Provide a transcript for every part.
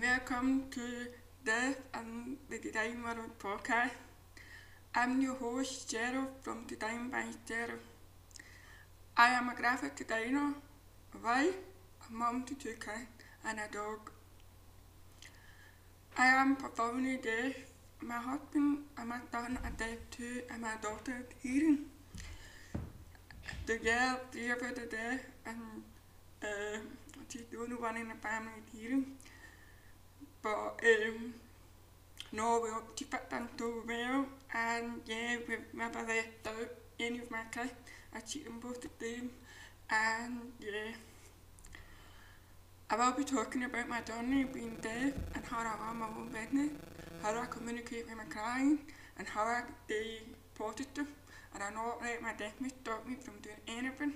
welcome to Deaf and the Design World podcast. I'm your host, Cheryl from Design by Cheryl. I am a graphic designer, a wife, a mom to two kids, and a dog. I am profoundly deaf. My husband and my son are deaf too, and my daughter is hearing. The girl, three of us are deaf, and uh, she's the only one in the family hearing. But um, no, we're up to fit them so well, and yeah, we've never left out any of my kids. I treat them both the same, and yeah. I will be talking about my journey being deaf and how I run my own business, how I communicate with my clients, and how I stay positive, and I not let my deafness stop me from doing anything.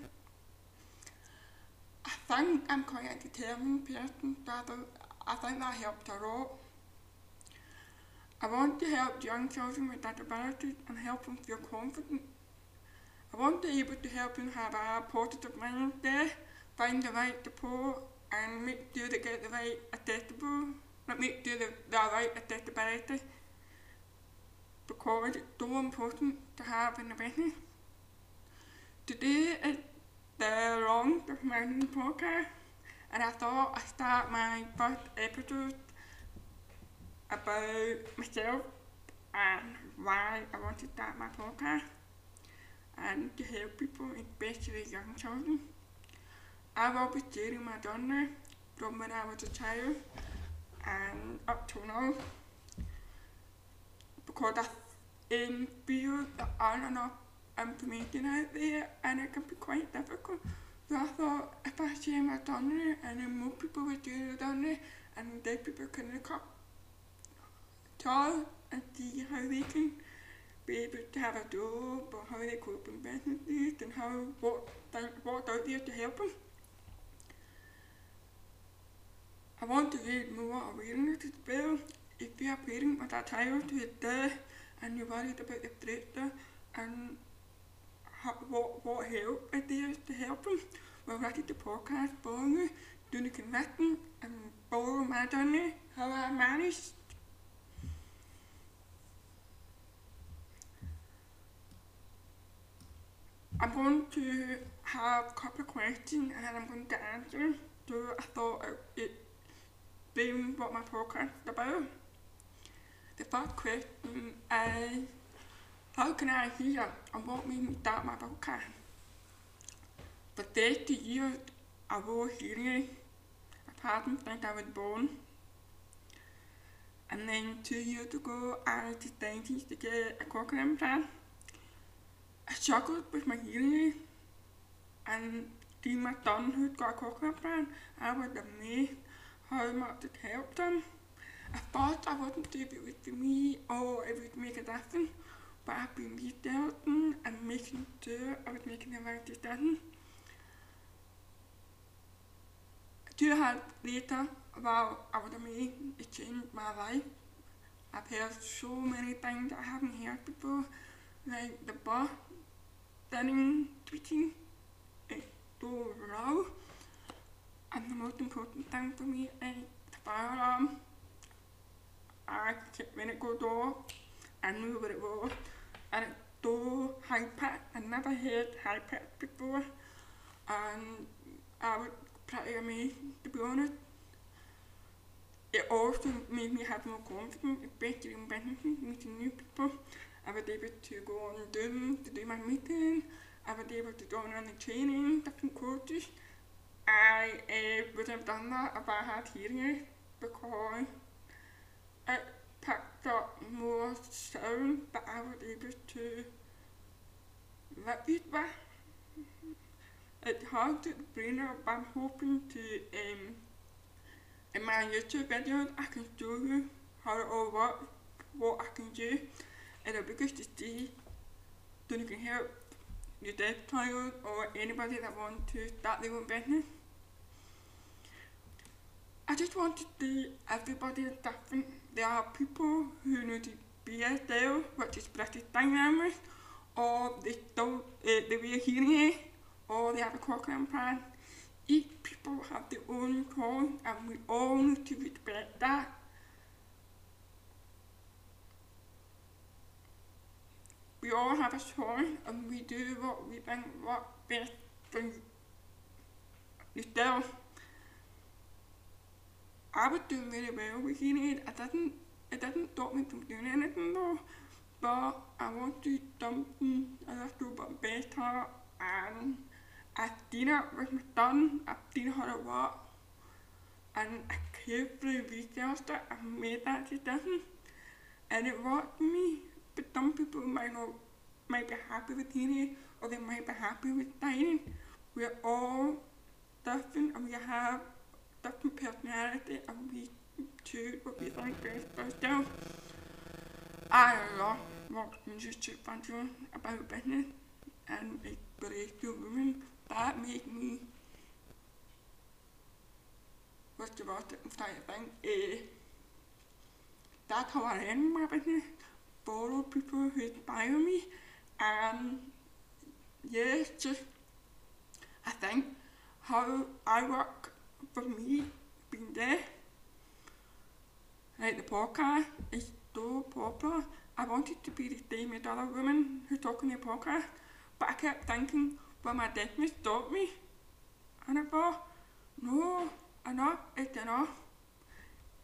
I think I'm quite a determined person, so I, think that helped a lot. I want to help young children with disabilities and help them feel confident. I want to be able to help them have a positive mindset, find the right support, and make sure they get the right accessible, make sure the, the right accessibility, because it's so important to have in the business. Today is the of my podcast, and I thought I'd start my first episode about myself and why I want to start my podcast and to help people, especially young children. I will be sharing my journey from when I was a child and up to now because I um, feel there aren't enough information out there and it can be quite difficult. So if I share my journey and then more people will do the journey and then people can look up to and see how they can be able to have a job or how they cope in businesses and how what what's out there to help them. I want to raise more awareness as well. If you are a parent with a child who is deaf and you're worried about the future and what, what help there to help them, well, write the podcast for you, do the conviction and follow my journey, how I managed I'm going to have a couple of questions and I'm going to answer. So I thought it being what my podcast is about. The first question is how can I hear and what made me start my podcast? For 30 years I was hearing apart from since I was born. And then two years ago I decided to get a cochlear implant. I struggled with my hearing and then my son who got a cochlear implant, I was amazed how much it helped them. I thought I wouldn't do it with me or it would make a difference, but I've been researching and making sure I was making the right decision. Two years later, wow, I was amazed, it changed my life. I've heard so many things I haven't heard before, like the bus, standing, tweeting, eh, is so raw. And the most important thing for me is the fire alarm. I when it goes off, I knew what it was. I never heard high pitched before. And I was pretty amazed to be honest. It also made me have more confidence, especially in business, meeting new people. I was able to go on Zoom to do my meeting. I was able to go on the training, different courses. I uh, would have done that if I had hearing because it picked up more sound that I was able to repeat with. It's hard to explain it, but I'm hoping to, um, in my YouTube videos, I can show you how it all works, what I can do, and it'll be good to see so you can help your deaf child or anybody that wants to start their own business. I just want to see everybody is different. There are people who know the BSL, which is British Language, or they don't, uh, they wear hearing aid, or they have a cochlear implant. each people have their own calling and we all need to respect that. We all have a choice and we do what we think what best for yourself. I was doing really well with it. I didn't it didn't stop me from doing anything though. But I want to do something a little bit better and I did it with my son, I've did how it work and I carefully researched it and made that decision and it worked for me. But some people might not might be happy with hearing or they might be happy with dining. We're all different and we have different personality and we what we think best for ourselves. I love watching YouTube videos about business and inspirational women. That make me the word I'm trying to think? Uh, that's how I run my business. Follow people who inspire me and yeah, just I think how I work for me being there. Like the podcast is so popular. I wanted to be the same as other women who talk on the podcast, but I kept thinking, well, my deafness stopped me. And er I thought, no, enough is enough.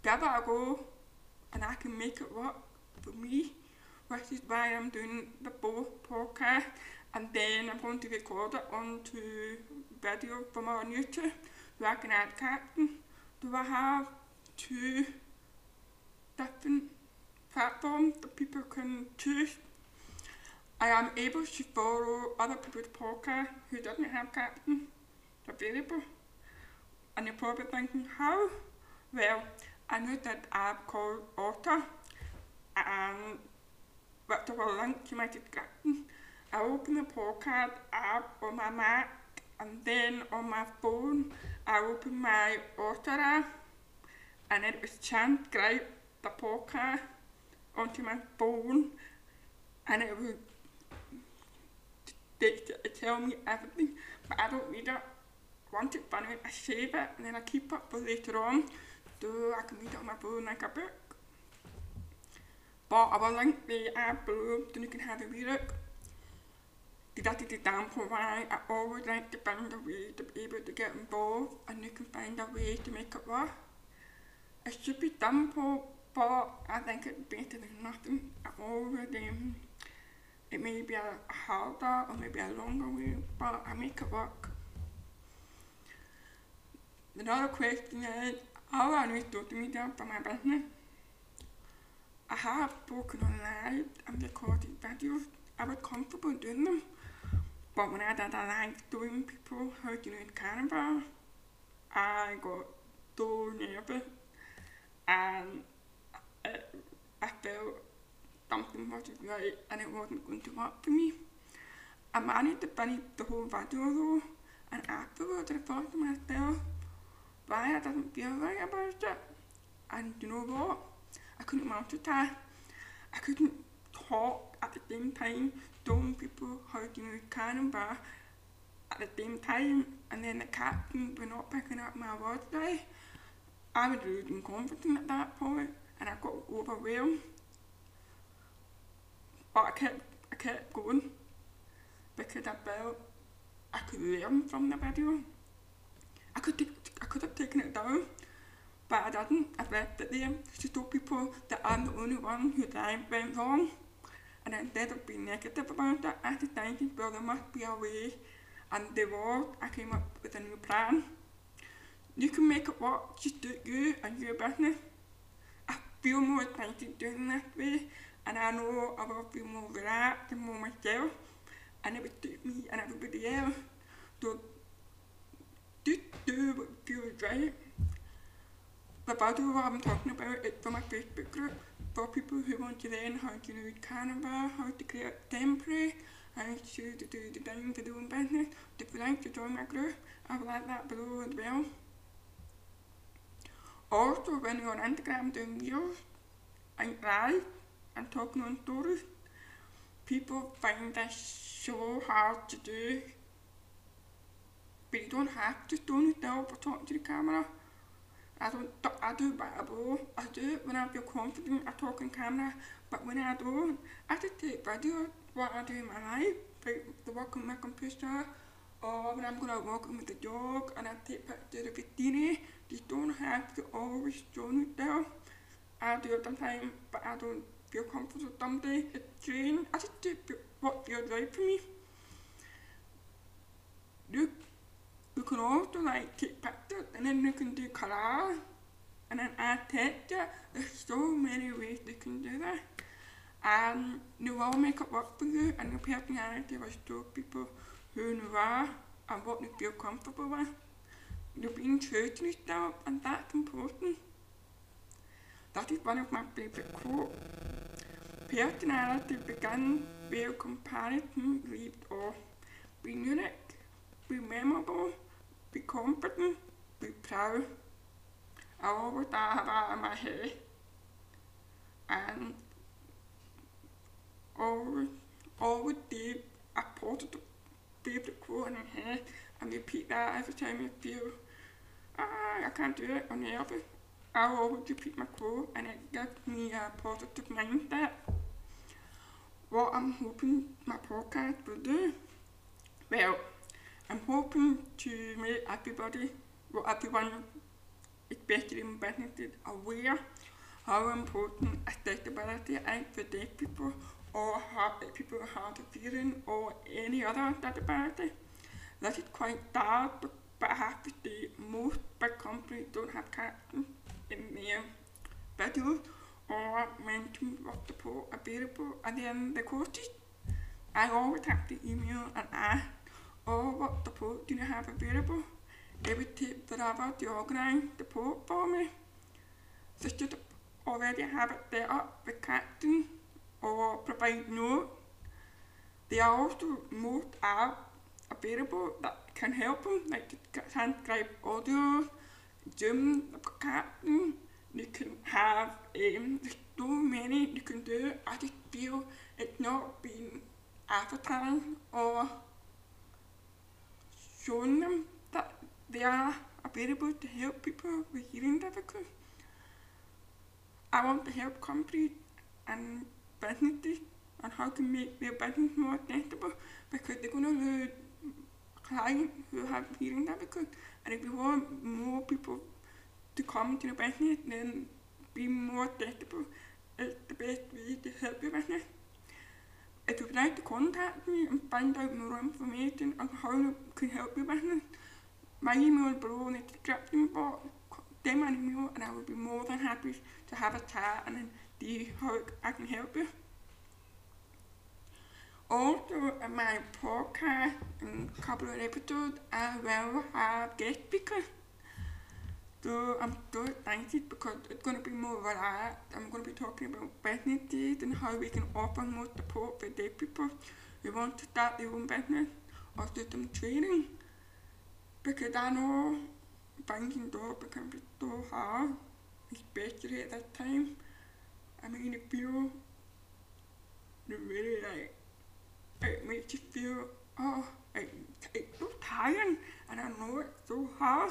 Give it a go, and I can make it work for me, which is why I'm doing the both podcast, and then I'm going to record it onto video from on YouTube, can add caption. Do I have two different platforms that people can choose? I am able to follow other people's podcast who doesn't have captions available. And you're probably thinking, how? Well, I know that app called Otter, and with the link to my description, I open the podcast app on my Mac, and then on my phone, I open my Otter app, and it was transcribe the podcast onto my phone, and it would they tell me everything, but I don't read it. Want it, but I save it, and then I keep it for later on, so I can read it on my phone like a book. But I will link the app below so you can have a read it. The example why I always like to find a way to be able to get involved and you can find a way to make it work. It should be simple, but I think it's better than nothing at all. Um, it may be a harder or maybe a longer way, but I make it work. Another question is, how I use social media for my business? I have spoken on live and recorded videos. I was comfortable doing them. But when I a live doing people how to use Canva, I got so nervous and it, I felt something wasn't right and it wasn't going to work for me. I managed to finish the whole video though and afterwards I thought to myself, why I didn't feel right about it. And you know what? I couldn't multitask. I couldn't talk at the same time, showing people to use Canva at the same time, and then the captain were not picking up my words right. I was losing confidence at that point, and I got overwhelmed. But I kept, I kept going because I felt I could learn from the video. I could, I could have taken it down, but I didn't. I left it there to show people that I'm the only one who went wrong. And instead of being negative about it, I decided, well, there must be a way. And there was, I came up with a new plan. You can make it work, just do you and your business. I feel more excited doing this way, and I know I will feel more relaxed and more myself. And it would suit me and everybody else. So just do what feels right. The video I'm talking about is from my Facebook group for people who want to learn how to use Canva, how to create a template, how to do design for doing business. If you'd like to join my group, I will add that below as well. Also, when you're on Instagram doing videos, and live, and talking on stories, people find this so hard to do but you don't have to do it now but talk to the camera. I don't I do Bible. I do it when I feel confident I talk on camera, but when I don't, I just take video what I do in my life, like the work on my computer, or when I'm gonna walk with the dog and I take pictures of it dinner. You don't have to always do it there. I do it sometimes, but I don't feel comfortable some days. It's strange. I just do what feels right for me. You, can also like take pictures and then you can do colour and then add texture. There's so many ways you can do that. And you will make it work for you and your personality will show people who you are and what you feel comfortable with. You're being true to yourself and that's important. That is one of my favorite quotes. Personality begins where comparison leaves off. Be unique, be memorable, be confident, be proud. I always have that in my head. And always, always be a positive favorite quote in my head and repeat that every time I feel, ah, I can't do it, I'm nervous. I always repeat my quote and it gives me a positive mindset. What I'm hoping my podcast will do? Well, I'm hoping to make everybody, well everyone, especially in businesses, aware how important accessibility is er for deaf people or how people have a hearing or any other disability. That is quite sad, but, but I have to say most big companies don't have captions in their videos or mention what support available and then the courses. I always have to email and ask, oh what support do you have available? Every tip that about had to the support for me. So should already have it set up with captain or provide notes. There are also most apps available that can help them, like transcribe audio, Zoom, captain. You can have um, so many you can do. I just feel it's not being advertised or shown them that they are available to help people with hearing difficulties. I want to help companies and businesses on how to make their business more accessible because they're going to lose clients who have hearing difficulties. And if we want more people to come to the business, then be more accessible is the best way to help your business. If you would like to contact me and find out more information on how you can help your business, my email is below in the description box. Send my email and I will be more than happy to have a chat and see how I can help you. Also, in my podcast, in a couple of episodes, I will have guest speakers. So I'm so excited because it's going to be more relaxed. I'm going to be talking about businesses and how we can offer more support for deaf people who want to start their own business or do some training. Because I know finding jobs can be so hard, especially at that time. I mean, if you really like, it makes you feel, oh, it, it's so tiring and I know it's so hard.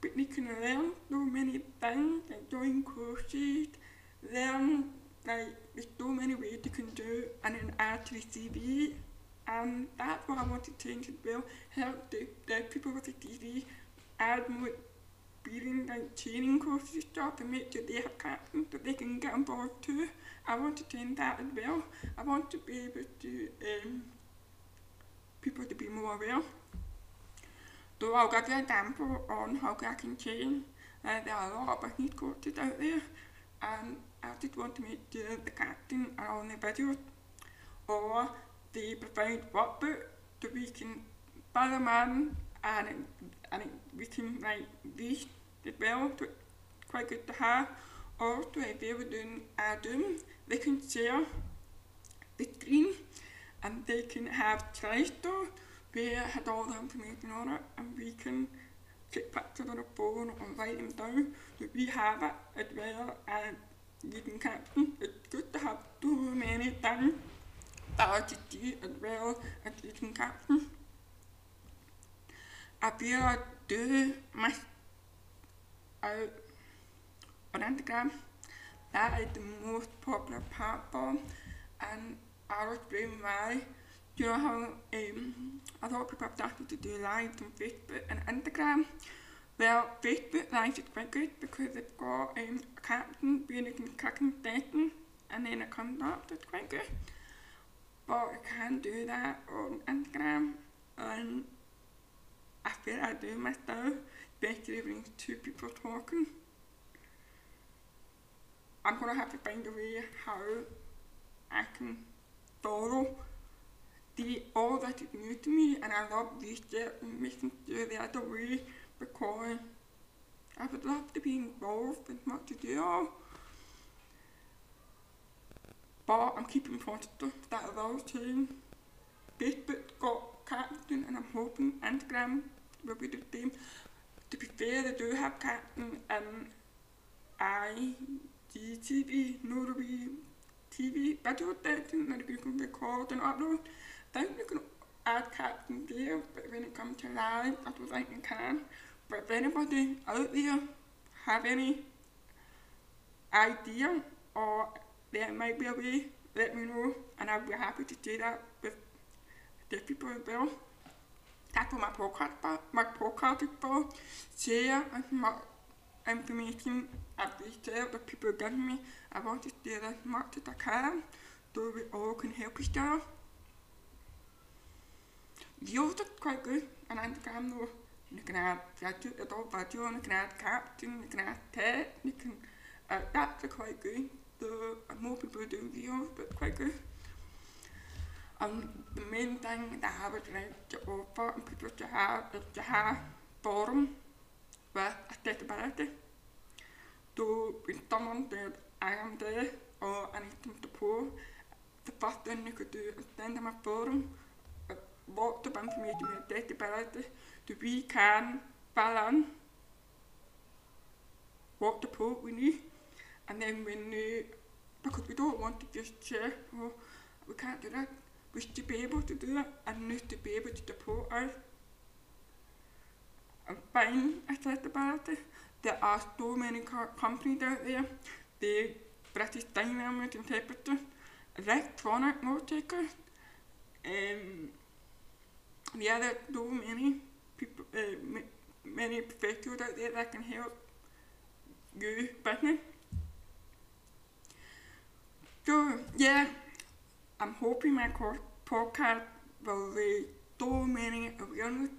Can learn so many things, like doing courses, learn, like, there's so many ways you can do and then add to the CV. And that's what I want to change as well, help the, the people with the CV add more reading like training courses stuff and make sure they have captains that they can get involved too. I want to change that as well. I want to be able to um, people to be more aware. I'll give you an example on how can change. Uh, there are a lot of business coaches out there and I just want to make sure the captain are on the videos or the provide workbook so we can them in and, and we can like read as well, so quite good to have. Also, if they were doing Adam, they can share the screen and they can have Trello it had all the information on it and we can take pictures on a phone or write them down. So we have it as well and reading caption. It's good to have too many things that I could do as well as reading caption. appear do my uh, on Instagram. That is the most popular platform and I was explain why. You know how um, a lot of people have started to do lives on Facebook and Instagram. Well, Facebook Live is quite good because they've got um, a caption being a cooking station and then it comes up, that's quite good. But I can't do that on Instagram and I feel I do myself, especially when it's two people talking. I'm gonna have to find a way how I can follow the all that is new to me and I love research and making sure the other way because I would love to be involved in what you do. But I'm keeping positive that will change. Facebook got captain and I'm hoping Instagram will be the same. To be fair, they do have captain and IGTV, Norway TV, video dating that you can record and upload. Then you can add captain there, but when it comes to live, I don't think you can. But if anybody out there have any idea or there might be a way, let me know and I'll be happy to do that with the people as well. That's what my podcast. My podcast is for. Share as much information as we share that people give me. I want to share as much as I can so we all can help each other. Videos are quite good and Instagram though. You can add video, adult video, you can add caption, you can add text, you can, uh, that's quite good. The more people do videos, but quite good. Um, the main thing that I would like to offer people to have is to have forum with accessibility. So when someone says I am there or I need to pull, the first thing you could do is send them a forum with lots of information with accessibility so we can balance what support we need and then when uh, because we don't want to just share, oh, we can't do that, we should be able to do that and need to be able to support us and find accessibility. There are so many co- companies out there, the British Language Interpreter, electronic note takers, um, yeah, there are many people, uh, ma- many professionals out there that can help you business. So yeah, I'm hoping my podcast will raise so many awareness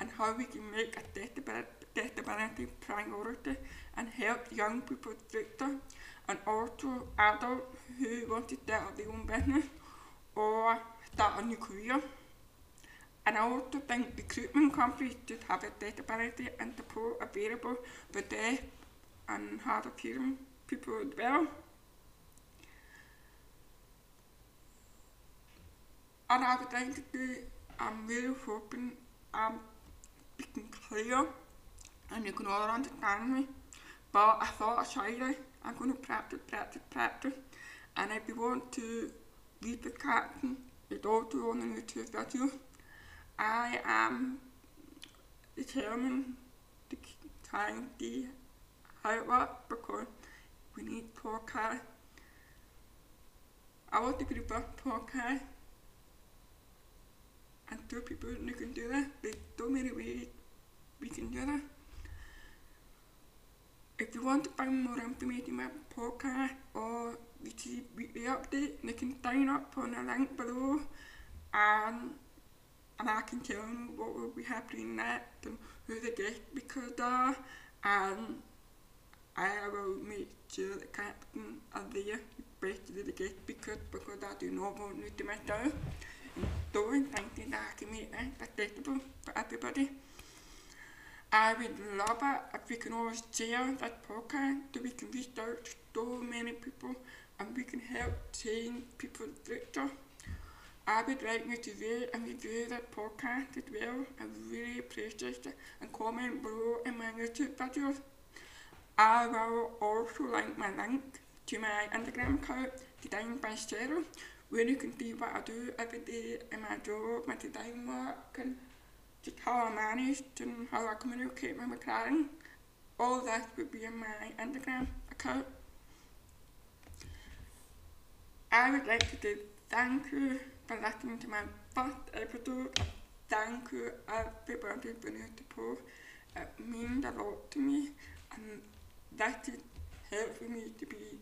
and how we can make accessibility accessibility priority and help young people sector and also adults who want to start their own business or start a new career. And I also think recruitment companies should have accessibility and support available for deaf and hard of hearing people as well. And I would like to do, I'm really hoping um, I'm speaking clear and you can all understand me. But I thought I. I'm going to practice, practice, practice. And if you want to read the caption, it's also on the YouTube video. I am determined to how it works because we need podcast. I want to the best podcast. And two people who can do that. There's so many ways we can do that. If you want to find more information about the podcast or receive weekly update, you can sign up on the link below and and I can tell you what will be happening next and who the guest speakers are and I will make sure the captain are there, especially the guest speakers because I do not want to miss out. Doing something that I can make accessible for everybody. I would love it if we can all share that podcast so we can reach out to so many people and we can help change people's future. I would like you to rate and review that podcast as well. I really appreciate it and comment below in my YouTube videos. I will also link my link to my Instagram account, Design by Cheryl, where you can see what I do every day in my job, my design work and just how I manage and how I communicate with my client. All that would be in my Instagram account. I would like to say thank you for listening to my first episode. Thank you everybody beneath the post. It means a lot to me and that is helping me to be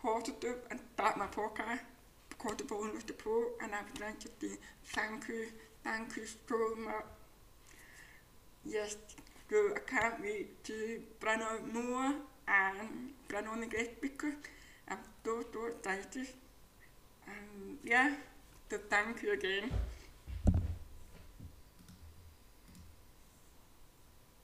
positive and start my podcast because the bone was the pro and I would like to say thank you, thank you so much. Yes, so I can't wait to bring out more and bring on the guest speaker. I'm so so excited.